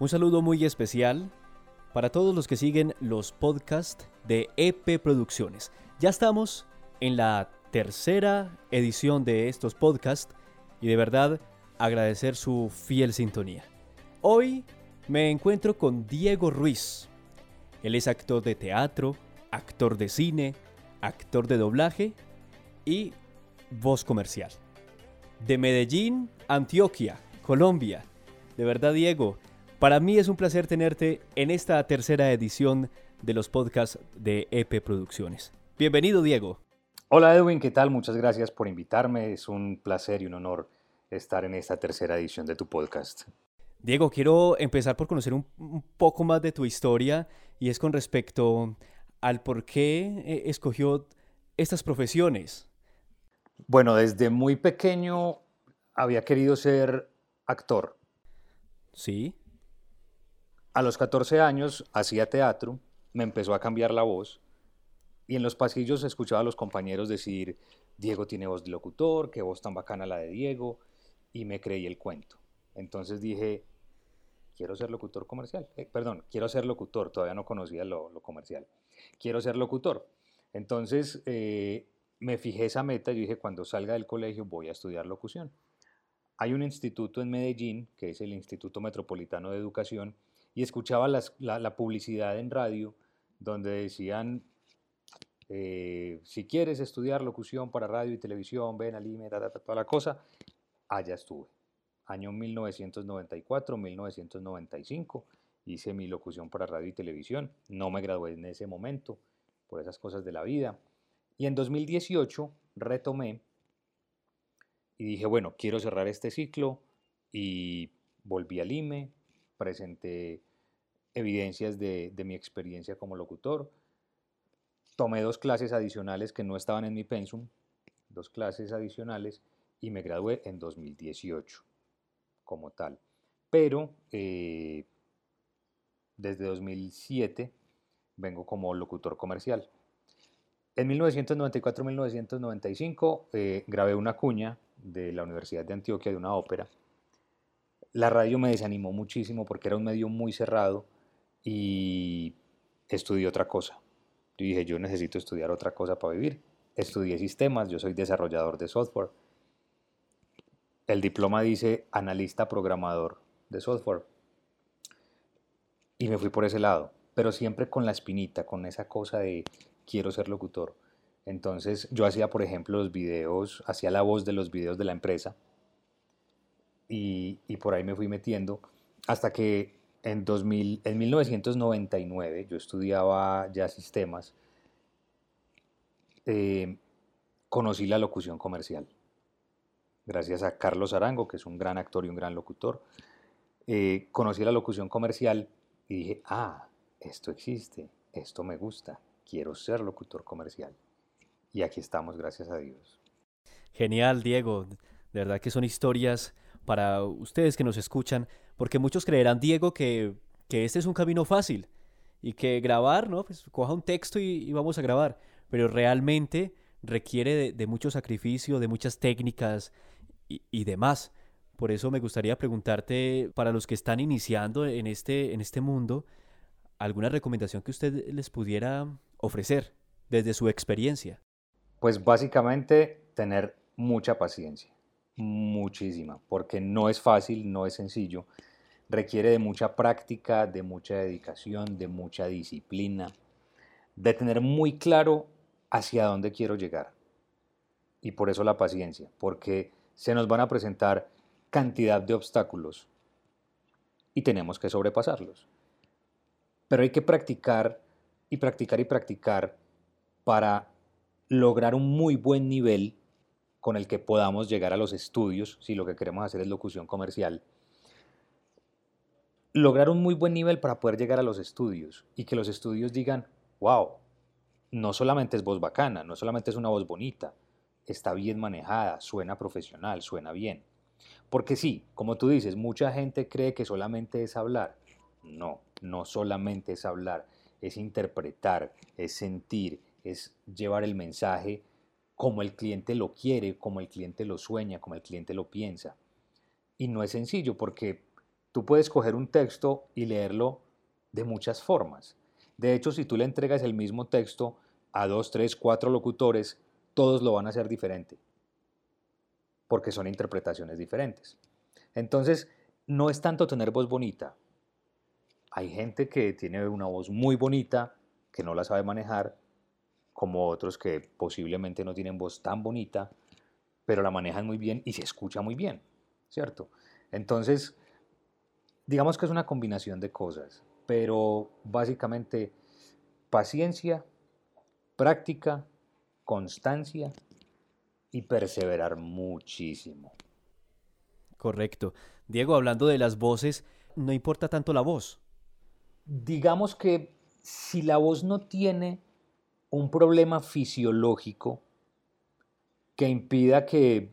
Un saludo muy especial para todos los que siguen los podcasts de EP Producciones. Ya estamos en la tercera edición de estos podcasts y de verdad agradecer su fiel sintonía. Hoy me encuentro con Diego Ruiz. Él es actor de teatro, actor de cine, actor de doblaje y voz comercial. De Medellín, Antioquia, Colombia. De verdad, Diego, para mí es un placer tenerte en esta tercera edición de los podcasts de EP Producciones. Bienvenido, Diego. Hola, Edwin, ¿qué tal? Muchas gracias por invitarme. Es un placer y un honor estar en esta tercera edición de tu podcast. Diego, quiero empezar por conocer un, poco más de tu historia y es con respecto al por qué eh, escogió estas profesiones. Bueno, desde muy pequeño había querido ser actor. Sí. A los 14 años hacía teatro, me empezó a cambiar la voz y en los pasillos escuchaba a los compañeros decir, Diego tiene voz de locutor, qué voz tan bacana la de Diego, y me creí el cuento. Entonces dije, quiero ser locutor comercial. Eh, perdón, quiero ser locutor, todavía no conocía lo, comercial. Quiero ser locutor. Entonces eh, me fijé esa meta y dije, cuando salga del colegio voy a estudiar locución. Hay un instituto en Medellín, que es el Instituto Metropolitano de Educación, y escuchaba la, publicidad en radio donde decían, eh, si quieres estudiar locución para radio y televisión, ven al IME, toda la cosa, allá estuve. Año 1994-1995 hice mi locución para radio y televisión. No me gradué en ese momento por esas cosas de la vida. Y en 2018 retomé y dije, bueno, quiero cerrar este ciclo y volví al IME, presenté evidencias de, mi experiencia como locutor, tomé dos clases adicionales que no estaban en mi pensum, dos clases adicionales y me gradué en 2018 como tal. Pero eh, desde 2007 vengo como locutor comercial. En 1994-1995 eh, grabé una cuña de la Universidad de Antioquia de una ópera. La radio me desanimó muchísimo porque era un medio muy cerrado y estudié otra cosa. Yo dije, yo necesito estudiar otra cosa para vivir. Estudié sistemas, yo soy desarrollador de software. El diploma dice analista programador de software. Y me fui por ese lado, pero siempre con la espinita, con esa cosa de quiero ser locutor. Entonces yo hacía, por ejemplo, los videos, hacía la voz de los videos de la empresa y, por ahí me fui metiendo hasta que en, 2000, en 1999 yo estudiaba ya sistemas, eh, conocí la locución comercial. Gracias a Carlos Arango, que es un gran actor y un gran locutor, eh, conocí la locución comercial y dije, ah, esto existe, esto me gusta, quiero ser locutor comercial. Y aquí estamos, gracias a Dios. Genial, Diego. De verdad que son historias para ustedes que nos escuchan, porque muchos creerán, Diego, que, que este es un camino fácil y que grabar, ¿no? Pues coja un texto y, vamos a grabar, pero realmente requiere de, mucho sacrificio, de muchas técnicas y, y, demás. Por eso me gustaría preguntarte, para los que están iniciando en este, en este mundo, alguna recomendación que usted les pudiera ofrecer desde su experiencia. Pues básicamente tener mucha paciencia muchísima, porque no es fácil, no es sencillo, requiere de mucha práctica, de mucha dedicación, de mucha disciplina, de tener muy claro hacia dónde quiero llegar. Y por eso la paciencia, porque se nos van a presentar cantidad de obstáculos y tenemos que sobrepasarlos. Pero hay que practicar y practicar y practicar para lograr un muy buen nivel con el que podamos llegar a los estudios, si lo que queremos hacer es locución comercial, lograr un muy buen nivel para poder llegar a los estudios y que los estudios digan, wow, no solamente es voz bacana, no solamente es una voz bonita, está bien manejada, suena profesional, suena bien. Porque sí, como tú dices, mucha gente cree que solamente es hablar. No, no solamente es hablar, es interpretar, es sentir, es llevar el mensaje como el cliente lo quiere, como el cliente lo sueña, como el cliente lo piensa. Y no es sencillo porque tú puedes coger un texto y leerlo de muchas formas. De hecho, si tú le entregas el mismo texto a dos, tres, cuatro locutores, todos lo van a hacer diferente, porque son interpretaciones diferentes. Entonces, no es tanto tener voz bonita. Hay gente que tiene una voz muy bonita, que no la sabe manejar, como otros que posiblemente no tienen voz tan bonita, pero la manejan muy bien y se escucha muy bien, ¿cierto? Entonces, digamos que es una combinación de cosas, pero básicamente paciencia, práctica, constancia y perseverar muchísimo. Correcto. Diego, hablando de las voces, no importa tanto la voz. Digamos que si la voz no tiene un problema fisiológico que impida que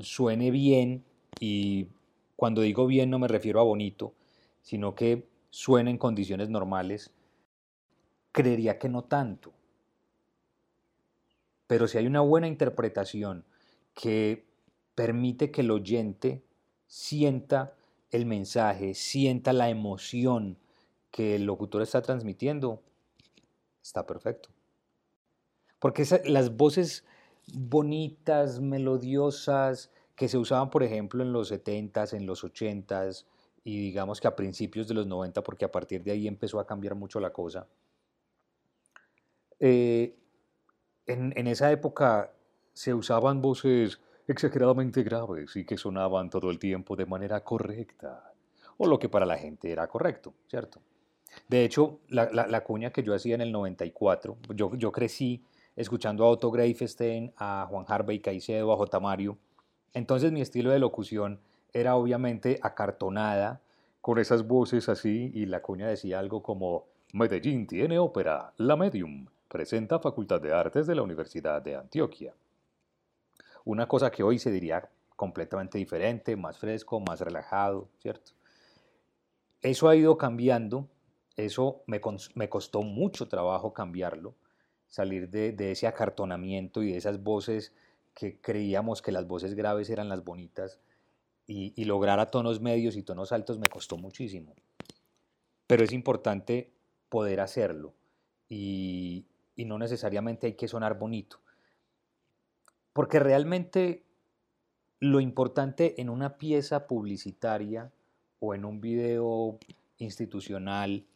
suene bien, y cuando digo bien no me refiero a bonito, sino que suene en condiciones normales, creería que no tanto. Pero si hay una buena interpretación que permite que el oyente sienta el mensaje, sienta la emoción que el locutor está transmitiendo, está perfecto. Porque las voces bonitas, melodiosas, que se usaban, por ejemplo, en los 70s, en los 80s, y digamos que a principios de los 90, porque a partir de ahí empezó a cambiar mucho la cosa. Eh, en, esa época se usaban voces exageradamente graves y que sonaban todo el tiempo de manera correcta, o lo que para la gente era correcto, ¿cierto? De hecho, la, cuña que yo hacía en el 94, yo, yo crecí escuchando a Otto Greifestein, a Juan Harvey Caicedo, a J. Mario, entonces mi estilo de locución era obviamente acartonada, con esas voces así, y la cuña decía algo como, Medellín tiene ópera, La Medium, presenta Facultad de Artes de la Universidad de Antioquia. Una cosa que hoy se diría completamente diferente, más fresco, más relajado, ¿cierto? Eso ha ido cambiando, eso me, costó mucho trabajo cambiarlo, salir de, ese acartonamiento y de esas voces que creíamos que las voces graves eran las bonitas y, lograr a tonos medios y tonos altos me costó muchísimo. Pero es importante poder hacerlo y no necesariamente hay que sonar bonito. Porque realmente lo importante en una pieza publicitaria o en un video institucional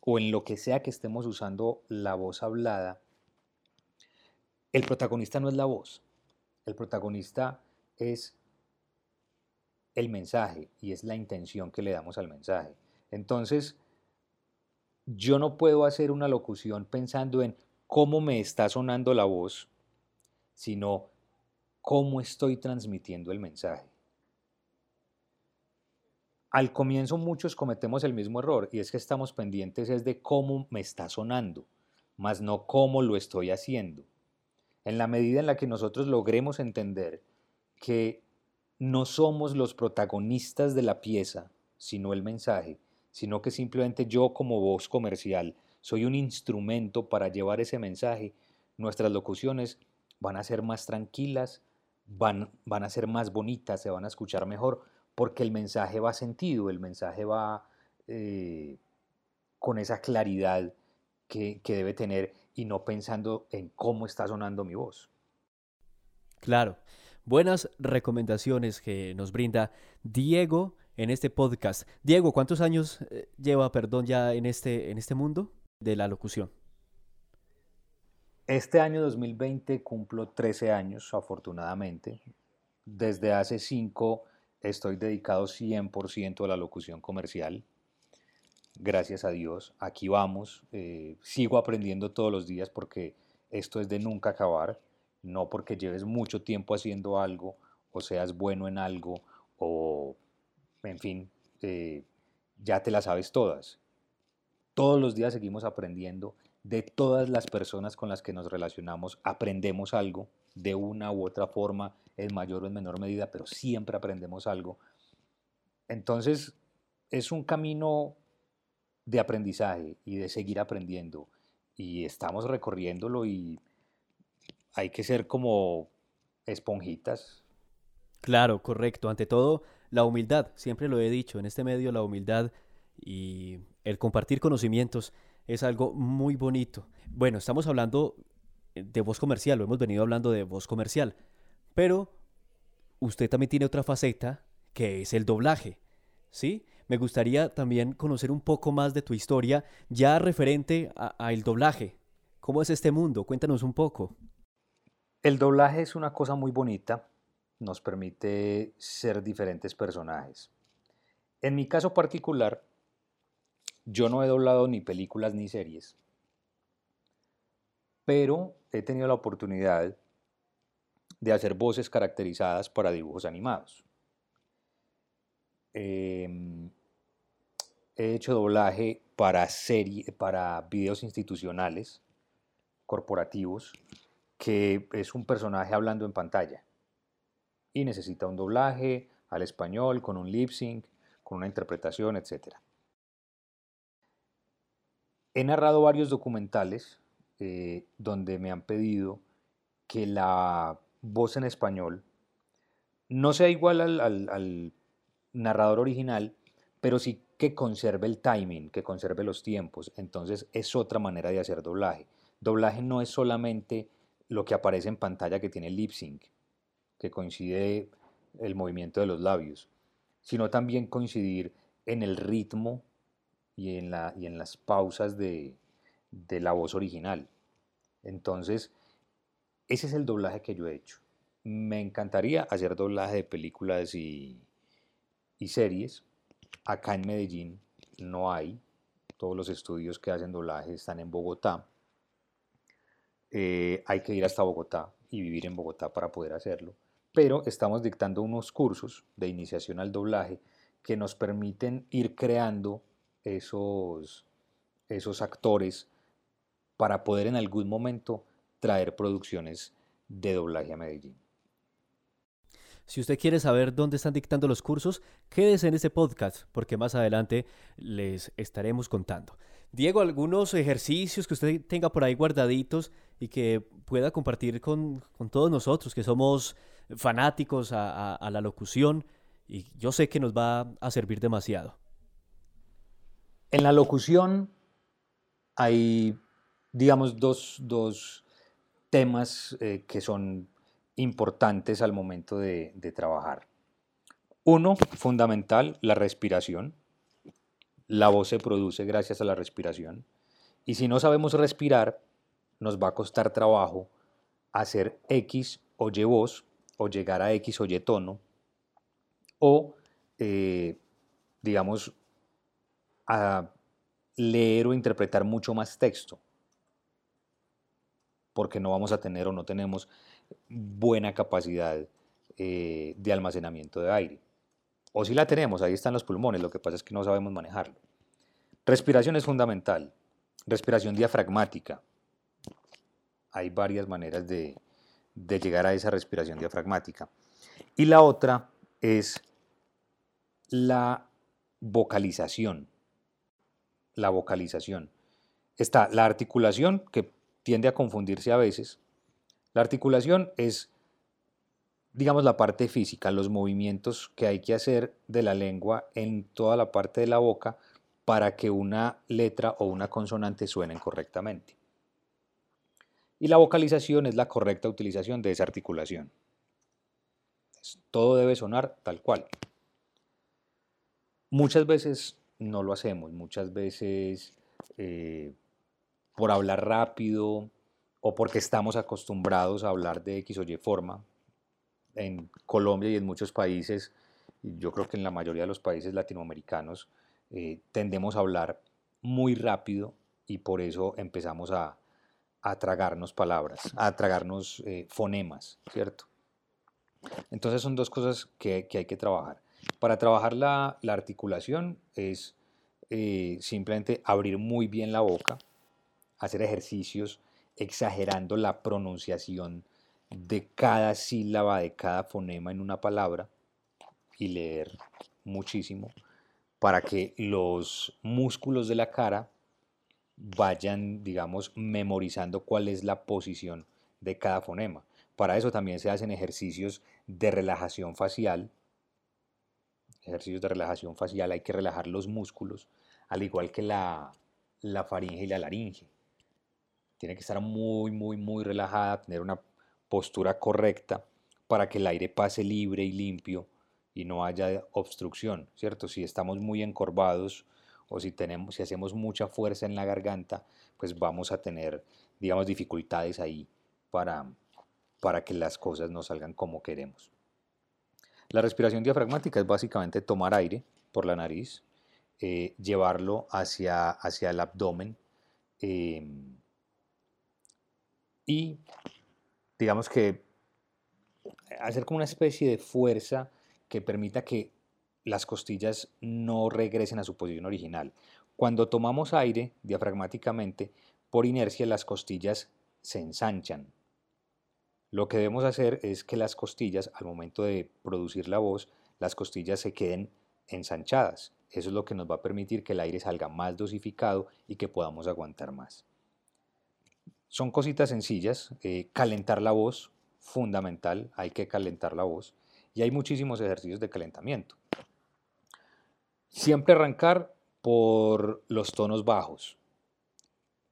o en lo que sea que estemos usando la voz hablada, el protagonista no es la voz, el protagonista es el mensaje y es la intención que le damos al mensaje. Entonces, yo no puedo hacer una locución pensando en cómo me está sonando la voz, sino cómo estoy transmitiendo el mensaje. Al comienzo muchos cometemos el mismo error y es que estamos pendientes es de cómo me está sonando, más no cómo lo estoy haciendo. En la medida en la que nosotros logremos entender que no somos los protagonistas de la pieza, sino el mensaje, sino que simplemente yo como voz comercial soy un instrumento para llevar ese mensaje, nuestras locuciones van a ser más tranquilas, van, van a ser más bonitas, se van a escuchar mejor, porque el mensaje va sentido, el mensaje va eh, con esa claridad que, que debe tener y no pensando en cómo está sonando mi voz. Claro, buenas recomendaciones que nos brinda Diego en este podcast. Diego, ¿cuántos años eh, lleva, perdón, ya en este, en este mundo? de la locución? Este año 2020 cumplo 13 años, afortunadamente. Desde hace 5 estoy dedicado 100% a la locución comercial. Gracias a Dios, aquí vamos. Eh, sigo aprendiendo todos los días porque esto es de nunca acabar. No porque lleves mucho tiempo haciendo algo o seas bueno en algo o, en fin, eh, ya te las sabes todas. Todos los días seguimos aprendiendo. De todas las personas con las que nos relacionamos, aprendemos algo de una u otra forma, en mayor o en menor medida, pero siempre aprendemos algo. Entonces, es un camino de aprendizaje y de seguir aprendiendo. Y estamos recorriéndolo y hay que ser como esponjitas. Claro, correcto. Ante todo, la humildad, siempre lo he dicho, en este medio la humildad y el compartir conocimientos es algo muy bonito. Bueno, estamos hablando de voz comercial, lo hemos venido hablando de voz comercial, pero usted también tiene otra faceta que es el doblaje, ¿sí? Me gustaría también conocer un poco más de tu historia ya referente al doblaje. ¿Cómo es este mundo? Cuéntanos un poco. El doblaje es una cosa muy bonita, nos permite ser diferentes personajes. En mi caso particular, yo no he doblado ni películas ni series, pero he tenido la oportunidad de hacer voces caracterizadas para dibujos animados. Em, he hecho doblaje para serie, para videos institucionales, corporativos, que es un personaje hablando en pantalla y necesita un doblaje al español con un lip sync, con una interpretación, etc. He narrado varios documentales eh, donde me han pedido que la voz en español no sea igual al, narrador original, pero sí que conserve el timing, que conserve los tiempos. Entonces es otra manera de hacer doblaje. Doblaje no es solamente lo que aparece en pantalla que tiene lip sync, que coincide el movimiento de los labios, sino también coincidir en el ritmo y en, la, y en las pausas de, la voz original. Entonces, ese es el doblaje que yo he hecho. Me encantaría hacer doblaje de películas y, y series. Acá en Medellín no hay. Todos los estudios que hacen doblaje están en Bogotá. Eh, hay que ir hasta Bogotá y vivir en Bogotá para poder hacerlo. Pero estamos dictando unos cursos de iniciación al doblaje que nos permiten ir creando esos, esos actores para poder en algún momento traer producciones de doblaje a Medellín. Si usted quiere saber dónde están dictando los cursos, quédese en este podcast porque más adelante les estaremos contando. Diego, algunos ejercicios que usted tenga por ahí guardaditos y que pueda compartir con, todos nosotros que somos fanáticos a la locución y yo sé que nos va a servir demasiado. En la locución hay, digamos, dos, temas eh, que son importantes al momento de, trabajar. Uno, fundamental, la respiración. La voz se produce gracias a la respiración. Y si no sabemos respirar, nos va a costar trabajo hacer X o Y voz o llegar a X o Y tono o, eh, digamos, a leer o interpretar mucho más texto, porque no vamos a tener o no tenemos buena capacidad eh, de almacenamiento de aire. O si la tenemos, ahí están los pulmones, lo que pasa es que no sabemos manejarlo. Respiración es fundamental. Respiración diafragmática. Hay varias maneras de, de llegar a esa respiración diafragmática. Y la otra es la vocalización la vocalización. Está la articulación, que tiende a confundirse a veces. La articulación es, digamos, la parte física, los movimientos que hay que hacer de la lengua en toda la parte de la boca para que una letra o una consonante suenen correctamente. Y la vocalización es la correcta utilización de esa articulación. Todo debe sonar tal cual. Muchas veces no lo hacemos. Muchas veces eh, por hablar rápido o porque estamos acostumbrados a hablar de X o Y forma. En Colombia y en muchos países, yo creo que en la mayoría de los países latinoamericanos, eh, tendemos a hablar muy rápido y por eso empezamos a, tragarnos palabras, a tragarnos eh, fonemas, ¿cierto? Entonces son dos cosas que hay que trabajar. Para trabajar la, articulación es eh, simplemente abrir muy bien la boca, hacer ejercicios exagerando la pronunciación de cada sílaba, de cada fonema en una palabra y leer muchísimo para que los músculos de la cara vayan, digamos, memorizando cuál es la posición de cada fonema. Para eso también se hacen ejercicios de relajación facial ejercicios de relajación facial, hay que relajar los músculos, al igual que la, la faringe y la laringe. Tiene que estar muy, muy, muy relajada, tener una postura correcta para que el aire pase libre y limpio y no haya obstrucción, ¿cierto? Si estamos muy encorvados o si, tenemos, si hacemos mucha fuerza en la garganta, pues vamos a tener, digamos, dificultades ahí para, para que las cosas no salgan como queremos. La respiración diafragmática es básicamente tomar aire por la nariz, eh, llevarlo hacia, hacia el abdomen em, y digamos que hacer como una especie de fuerza que permita que las costillas no regresen a su posición original. Cuando tomamos aire diafragmáticamente, por inercia las costillas se ensanchan. Lo que debemos hacer es que las costillas, al momento de producir la voz, las costillas se queden ensanchadas. Eso es lo que nos va a permitir que el aire salga más dosificado y que podamos aguantar más. Son cositas sencillas, eh, calentar la voz, fundamental, hay que calentar la voz y hay muchísimos ejercicios de calentamiento. Siempre arrancar por los tonos bajos.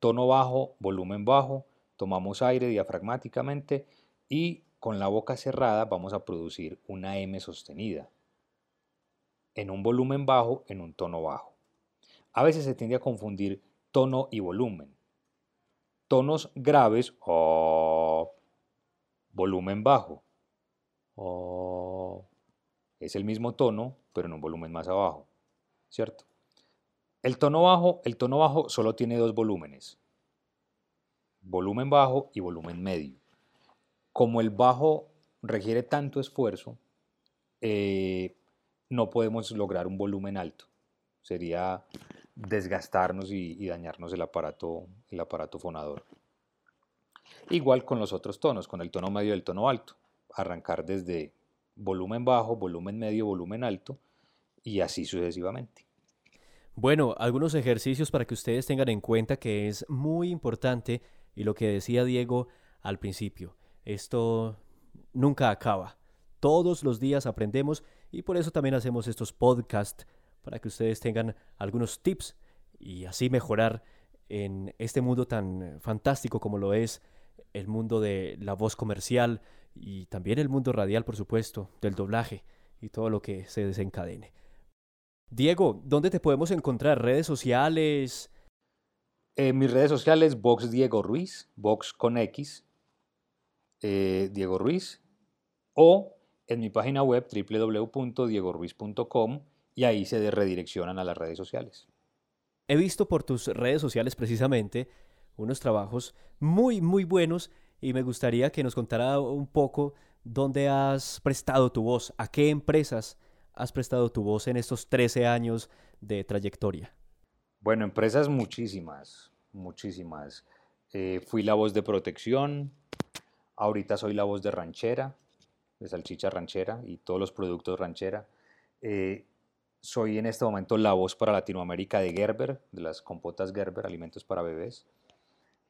Tono bajo, volumen bajo, tomamos aire diafragmáticamente y con la boca cerrada vamos a producir una M sostenida en un volumen bajo, en un tono bajo. A veces se tiende a confundir tono y volumen. Tonos graves o volumen bajo es el mismo tono, pero en un volumen más abajo, ¿cierto? El tono bajo, el tono bajo solo tiene dos volúmenes, volumen bajo y volumen medio. Como el bajo requiere tanto esfuerzo, eh, no podemos lograr un volumen alto. Sería desgastarnos y, dañarnos el aparato, el aparato fonador. Igual con los otros tonos, con el tono medio y el tono alto. Arrancar desde volumen bajo, volumen medio, volumen alto y así sucesivamente. Bueno, algunos ejercicios para que ustedes tengan en cuenta que es muy importante y lo que decía Diego al principio, esto nunca acaba. Todos los días aprendemos y por eso también hacemos estos podcasts para que ustedes tengan algunos tips y así mejorar en este mundo tan fantástico como lo es el mundo de la voz comercial, y también el mundo radial, por supuesto, del doblaje y todo lo que se desencadene. Diego, ¿dónde te podemos encontrar? ¿Redes sociales? En mis redes sociales, Vox Diego Ruiz, Vox con X, eh, Diego Ruiz, o en mi página web www.diegoruiz.com y ahí se redireccionan a las redes sociales. He visto por tus redes sociales precisamente unos trabajos muy, muy buenos y me gustaría que nos contara un poco dónde has prestado tu voz, a qué empresas has prestado tu voz en estos 13 años de trayectoria. Bueno, empresas muchísimas, muchísimas. Eh, fui la voz de protección, ahorita soy la voz de ranchera, de salchicha ranchera y todos los productos ranchera. Eh, soy en este momento la voz para Latinoamérica de Gerber, de las compotas Gerber, alimentos para bebés.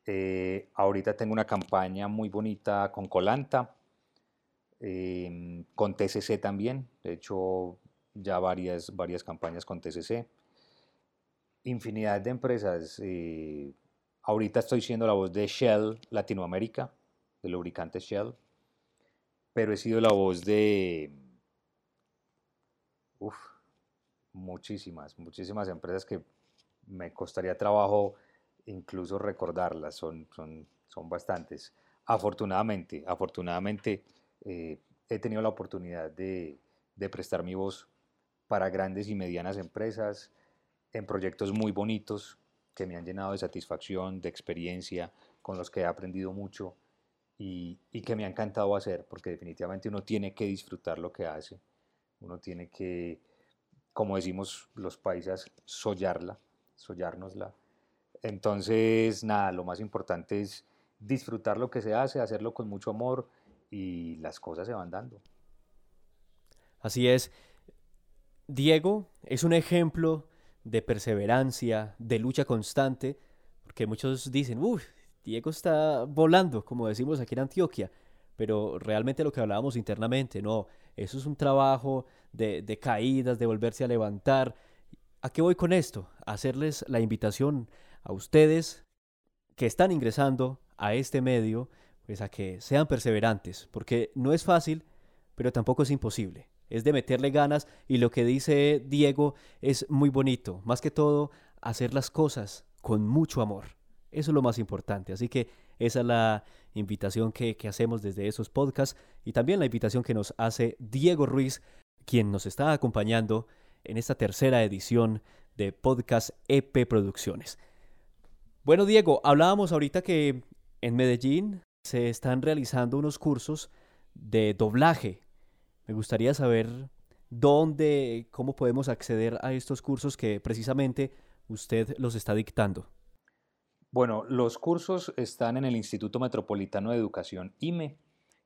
Eh, ahorita tengo una campaña muy bonita con Colanta, em, con TCC también. De hecho, ya varias, varias campañas con TCC. Infinidad de empresas. Eh, ahorita estoy siendo la voz de Shell Latinoamérica, de lubricante Shell. Pero he sido la voz de... Uf, muchísimas, muchísimas empresas que me costaría trabajo incluso recordarlas, son, son, son bastantes. Afortunadamente, afortunadamente eh, he tenido la oportunidad de, de prestar mi voz para grandes y medianas empresas, en proyectos muy bonitos que me han llenado de satisfacción, de experiencia, con los que he aprendido mucho y, y, que me ha encantado hacer, porque definitivamente uno tiene que disfrutar lo que hace, uno tiene que, como decimos los paisas, sollarla, sollárnosla entonces, nada, lo más importante es disfrutar lo que se hace, hacerlo con mucho amor y las cosas se van dando. Así es. Diego es un ejemplo de perseverancia, de lucha constante, porque muchos dicen, uff, Diego está volando, como decimos aquí en Antioquia, pero realmente lo que hablábamos internamente, no, eso es un trabajo de, caídas, de volverse a levantar. ¿A qué voy con esto? Hacerles la invitación a ustedes que están ingresando a este medio, pues a que sean perseverantes, porque no es fácil, pero tampoco es imposible. Es de meterle ganas y lo que dice Diego es muy bonito, más que todo hacer las cosas con mucho amor. Eso es lo más importante. Así que esa es la invitación que, hacemos desde esos podcasts y también la invitación que nos hace Diego Ruiz, quien nos está acompañando en esta tercera edición de Podcast EP Producciones. Bueno, Diego, hablábamos ahorita que en Medellín se están realizando unos cursos de doblaje. Me gustaría saber dónde, cómo podemos acceder a estos cursos que precisamente usted los está dictando. Bueno, los cursos están en el Instituto Metropolitano de Educación, IME,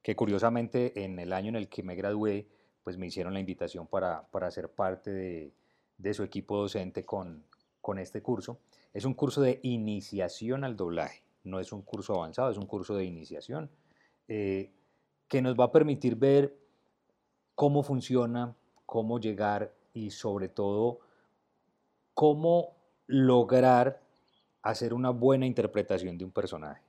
que curiosamente en el año en el que me gradué, pues me hicieron la invitación para, para ser parte de, de, su equipo docente con, con este curso. Es un curso de iniciación al doblaje, no es un curso avanzado, es un curso de iniciación eh, que nos va a permitir ver cómo funciona, cómo llegar y sobre todo cómo lograr hacer una buena interpretación de un personaje.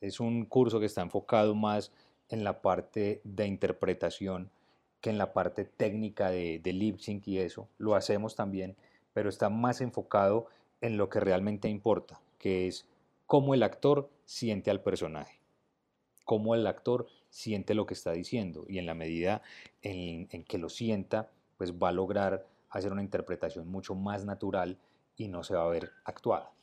Es un curso que está enfocado más en la parte de interpretación que en la parte técnica de, de lip sync y eso. Lo hacemos también, pero está más enfocado en lo que realmente importa, que es cómo el actor siente al personaje, cómo el actor siente lo que está diciendo y en la medida en, en que lo sienta, pues va a lograr hacer una interpretación mucho más natural y no se va a ver actuada.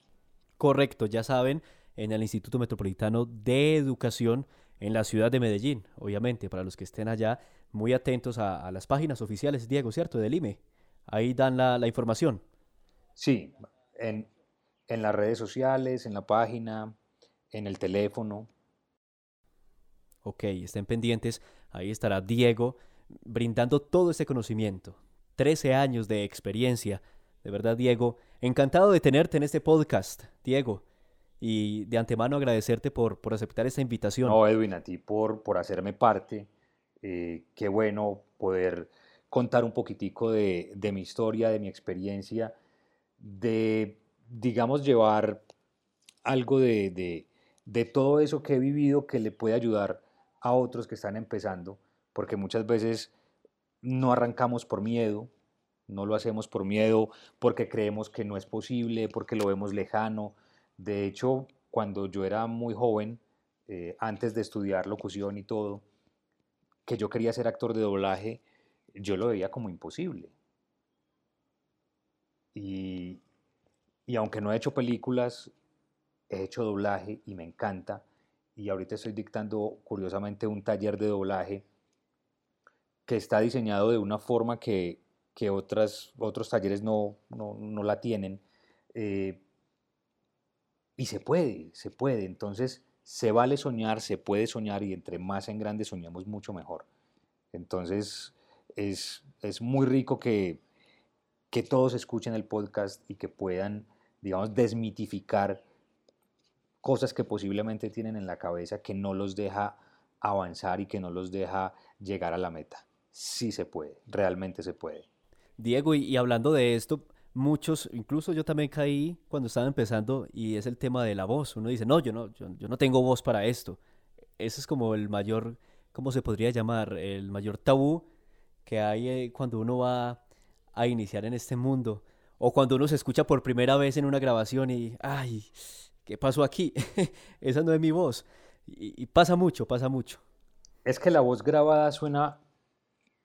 Correcto, ya saben, en el Instituto Metropolitano de Educación en la ciudad de Medellín, obviamente, para los que estén allá, muy atentos a, las páginas oficiales, Diego, ¿cierto? Del IME. Ahí dan la, la información. Sí, en, en las redes sociales, en la página, en el teléfono. Ok, estén pendientes. Ahí estará Diego brindando todo este conocimiento. 13 años de experiencia. De verdad, Diego, Encantado de tenerte en este podcast, Diego. Y de antemano agradecerte por, por aceptar esta invitación. No, Edwin, a ti por, por hacerme parte. Eh, qué bueno poder contar un poquitico de, de, mi historia, de mi experiencia, de, digamos, llevar algo de, de, de todo eso que he vivido que le puede ayudar a otros que están empezando, porque muchas veces no arrancamos por miedo, no lo hacemos por miedo, porque creemos que no es posible, porque lo vemos lejano. De hecho, cuando yo era muy joven, eh, antes de estudiar locución y todo, que yo quería ser actor de doblaje, yo lo veía como imposible. Y, y aunque no he hecho películas, he hecho doblaje y me encanta. Y ahorita estoy dictando, curiosamente, un taller de doblaje que está diseñado de una forma que, que otras, otros talleres no, no, no la tienen. Eh, y se puede, se puede. Entonces, se vale soñar, se puede soñar y entre más en grande soñamos mucho mejor. Entonces, es, es muy rico que, que todos escuchen el podcast y que puedan, digamos, desmitificar cosas que posiblemente tienen en la cabeza que no los deja avanzar y que no los deja llegar a la meta. Sí se puede, realmente se puede. Diego, y, hablando de esto, muchos, incluso yo también caí cuando estaba empezando y es el tema de la voz. Uno dice, no, yo no, yo, no tengo voz para esto. Ese es como el mayor, ¿cómo se podría llamar? El mayor tabú que hay eh, cuando uno va a iniciar en este mundo. O cuando uno se escucha por primera vez en una grabación y, ay, ¿qué pasó aquí? Esa no es mi voz. y pasa mucho, pasa mucho. Es que la voz grabada suena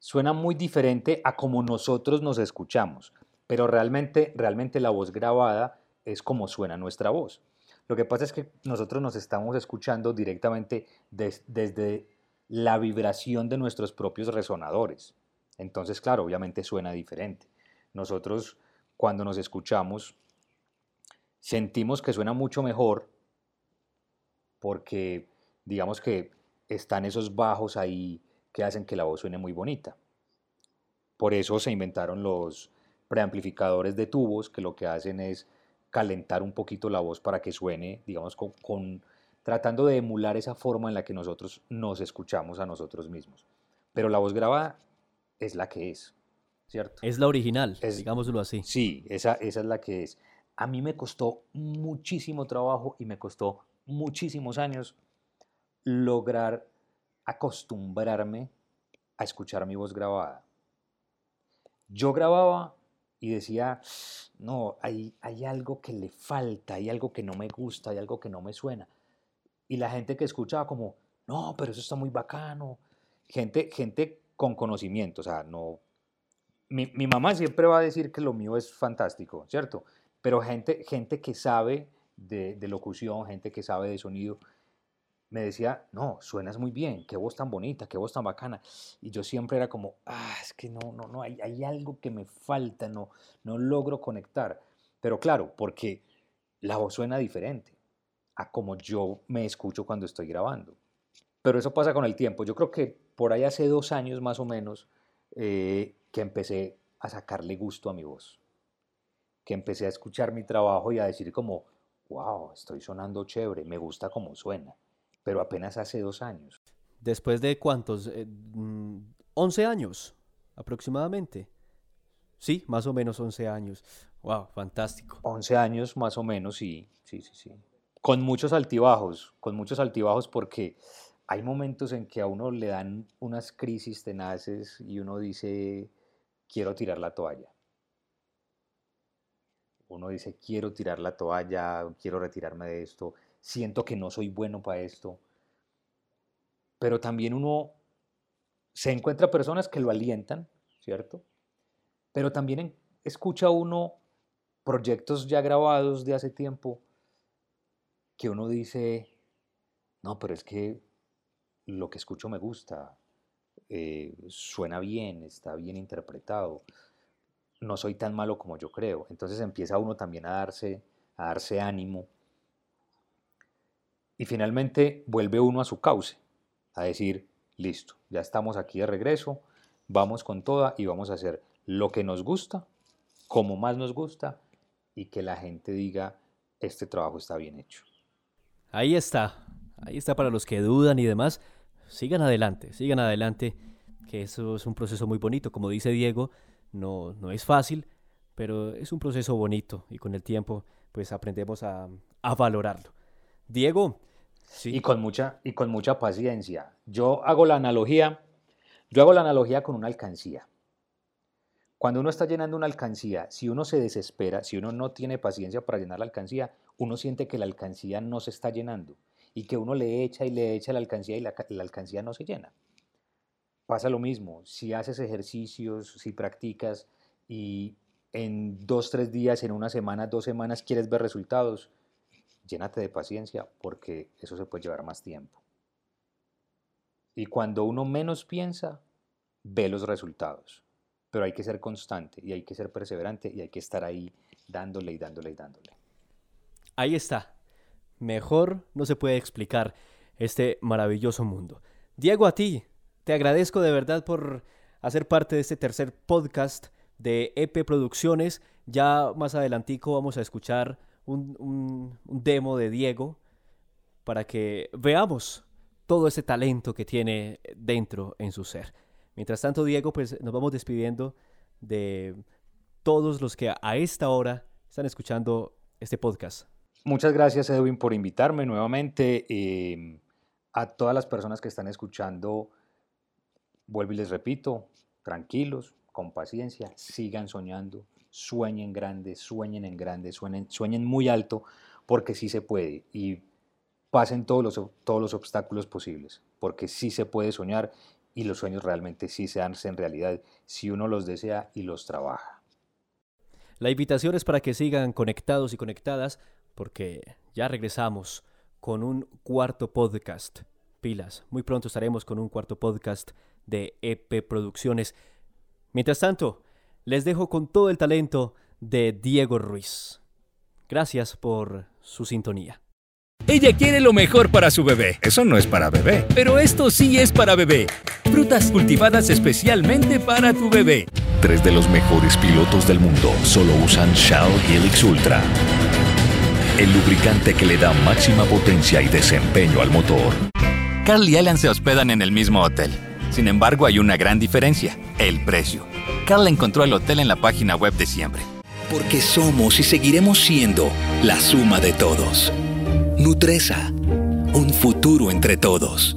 suena muy diferente a como nosotros nos escuchamos, pero realmente, realmente la voz grabada es como suena nuestra voz. Lo que pasa es que nosotros nos estamos escuchando directamente desde la vibración de nuestros propios resonadores. Entonces, claro, obviamente suena diferente. Nosotros cuando nos escuchamos sentimos que suena mucho mejor porque digamos que están esos bajos ahí que hacen que la voz suene muy bonita. Por eso se inventaron los preamplificadores de tubos que lo que hacen es calentar un poquito la voz para que suene, digamos, con, tratando de emular esa forma en la que nosotros nos escuchamos a nosotros mismos. Pero la voz grabada es la que es, ¿cierto? Es la original, digámoslo así. Sí, esa, esa es la que es. A mí me costó muchísimo trabajo y me costó muchísimos años lograr acostumbrarme a escuchar mi voz grabada. Yo grababa y decía, no, hay, hay algo que le falta, hay algo que no me gusta, hay algo que no me suena. Y la gente que escuchaba como, no, pero eso está muy bacano. Gente, gente con conocimiento, o sea, no... Mi, mi mamá siempre va a decir que lo mío es fantástico, ¿cierto? Pero gente, gente que sabe de, de locución, gente que sabe de sonido, me decía, no, suenas muy bien, qué voz tan bonita, qué voz tan bacana. Y yo siempre era como, ah, es que no, no, no, hay, hay algo que me falta, no, no logro conectar. Pero claro, porque la voz suena diferente a como yo me escucho cuando estoy grabando. Pero eso pasa con el tiempo. Yo creo que por ahí hace dos años más o menos eh, que empecé a sacarle gusto a mi voz. Que empecé a escuchar mi trabajo y a decir como, wow, estoy sonando chévere, me gusta cómo suena pero apenas hace dos años. ¿Después de cuántos? Eh, mm, ¿11 años aproximadamente? Sí, más o menos 11 años. Wow, fantástico. 11 años más o menos, sí, sí, sí, sí. Con muchos altibajos, con muchos altibajos porque hay momentos en que a uno le dan unas crisis tenaces y uno dice, quiero tirar la toalla. Uno dice, quiero tirar la toalla, quiero retirarme de esto siento que no soy bueno para esto. Pero también uno se encuentra personas que lo alientan, ¿cierto? Pero también escucha uno proyectos ya grabados de hace tiempo que uno dice, no, pero es que lo que escucho me gusta, eh, suena bien, está bien interpretado, no soy tan malo como yo creo. Entonces empieza uno también a darse, a darse ánimo y finalmente vuelve uno a su cauce, a decir, listo, ya estamos aquí de regreso, vamos con toda y vamos a hacer lo que nos gusta, como más nos gusta y que la gente diga, este trabajo está bien hecho. Ahí está, ahí está para los que dudan y demás. Sigan adelante, sigan adelante, que eso es un proceso muy bonito. Como dice Diego, no, no es fácil, pero es un proceso bonito y con el tiempo pues aprendemos a, a valorarlo. Diego, y, con mucha, y con mucha paciencia. Yo hago la analogía, yo hago la analogía con una alcancía. Cuando uno está llenando una alcancía, si uno se desespera, si uno no tiene paciencia para llenar la alcancía, uno siente que la alcancía no se está llenando y que uno le echa y le echa la alcancía y la, la alcancía no se llena. Pasa lo mismo, si haces ejercicios, si practicas y en dos, tres días, en una semana, dos semanas quieres ver resultados, llénate de paciencia porque eso se puede llevar más tiempo. Y cuando uno menos piensa, ve los resultados. Pero hay que ser constante y hay que ser perseverante y hay que estar ahí dándole y dándole y dándole. Ahí está. Mejor no se puede explicar este maravilloso mundo. Diego, a ti, te agradezco de verdad por hacer parte de este tercer podcast de EP Producciones. Ya más adelantico vamos a escuchar un, demo de Diego para que veamos todo ese talento que tiene dentro en su ser. Mientras tanto, Diego, pues nos vamos despidiendo de todos los que a esta hora están escuchando este podcast. Muchas gracias, Edwin, por invitarme nuevamente. Em, a todas las personas que están escuchando, vuelvo y les repito, tranquilos, con paciencia, sigan soñando, sueñen grande, sueñen en grande, sueñen, sueñen muy alto, porque sí se puede y pasen todos los, todos los obstáculos posibles, porque sí se puede soñar y los sueños realmente sí se hacen realidad si uno los desea y los trabaja. La invitación es para que sigan conectados y conectadas, porque ya regresamos con un cuarto podcast. Pilas, muy pronto estaremos con un cuarto podcast de EP Producciones. Mientras tanto, les dejo con todo el talento de Diego Ruiz. Gracias por su sintonía. Ella quiere lo mejor para su bebé. Eso no es para bebé. Pero esto sí es para bebé. Frutas cultivadas especialmente para tu bebé. Tres de los mejores pilotos del mundo solo usan Shell Helix Ultra. el lubricante que le da máxima potencia y desempeño al motor. Carl y Ellen se hospedan en el mismo hotel. Sin embargo, hay una gran diferencia, el precio. Carl encontró el hotel en la página web de siempre. Porque somos y seguiremos siendo la suma de todos. Nutresa, un futuro entre todos.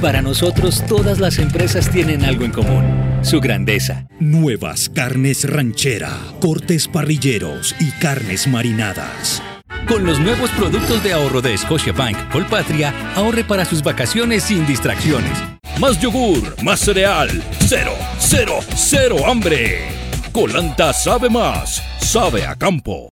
Para nosotros todas las empresas tienen algo en común, su grandeza. Nuevas carnes ranchera, cortes parrilleros y carnes marinadas. Con los nuevos productos de ahorro de Scotiabank Colpatria, ahorre para sus vacaciones sin distracciones. Más yogur, más cereal, cero, cero, cero hambre. Colanta sabe más, sabe a campo.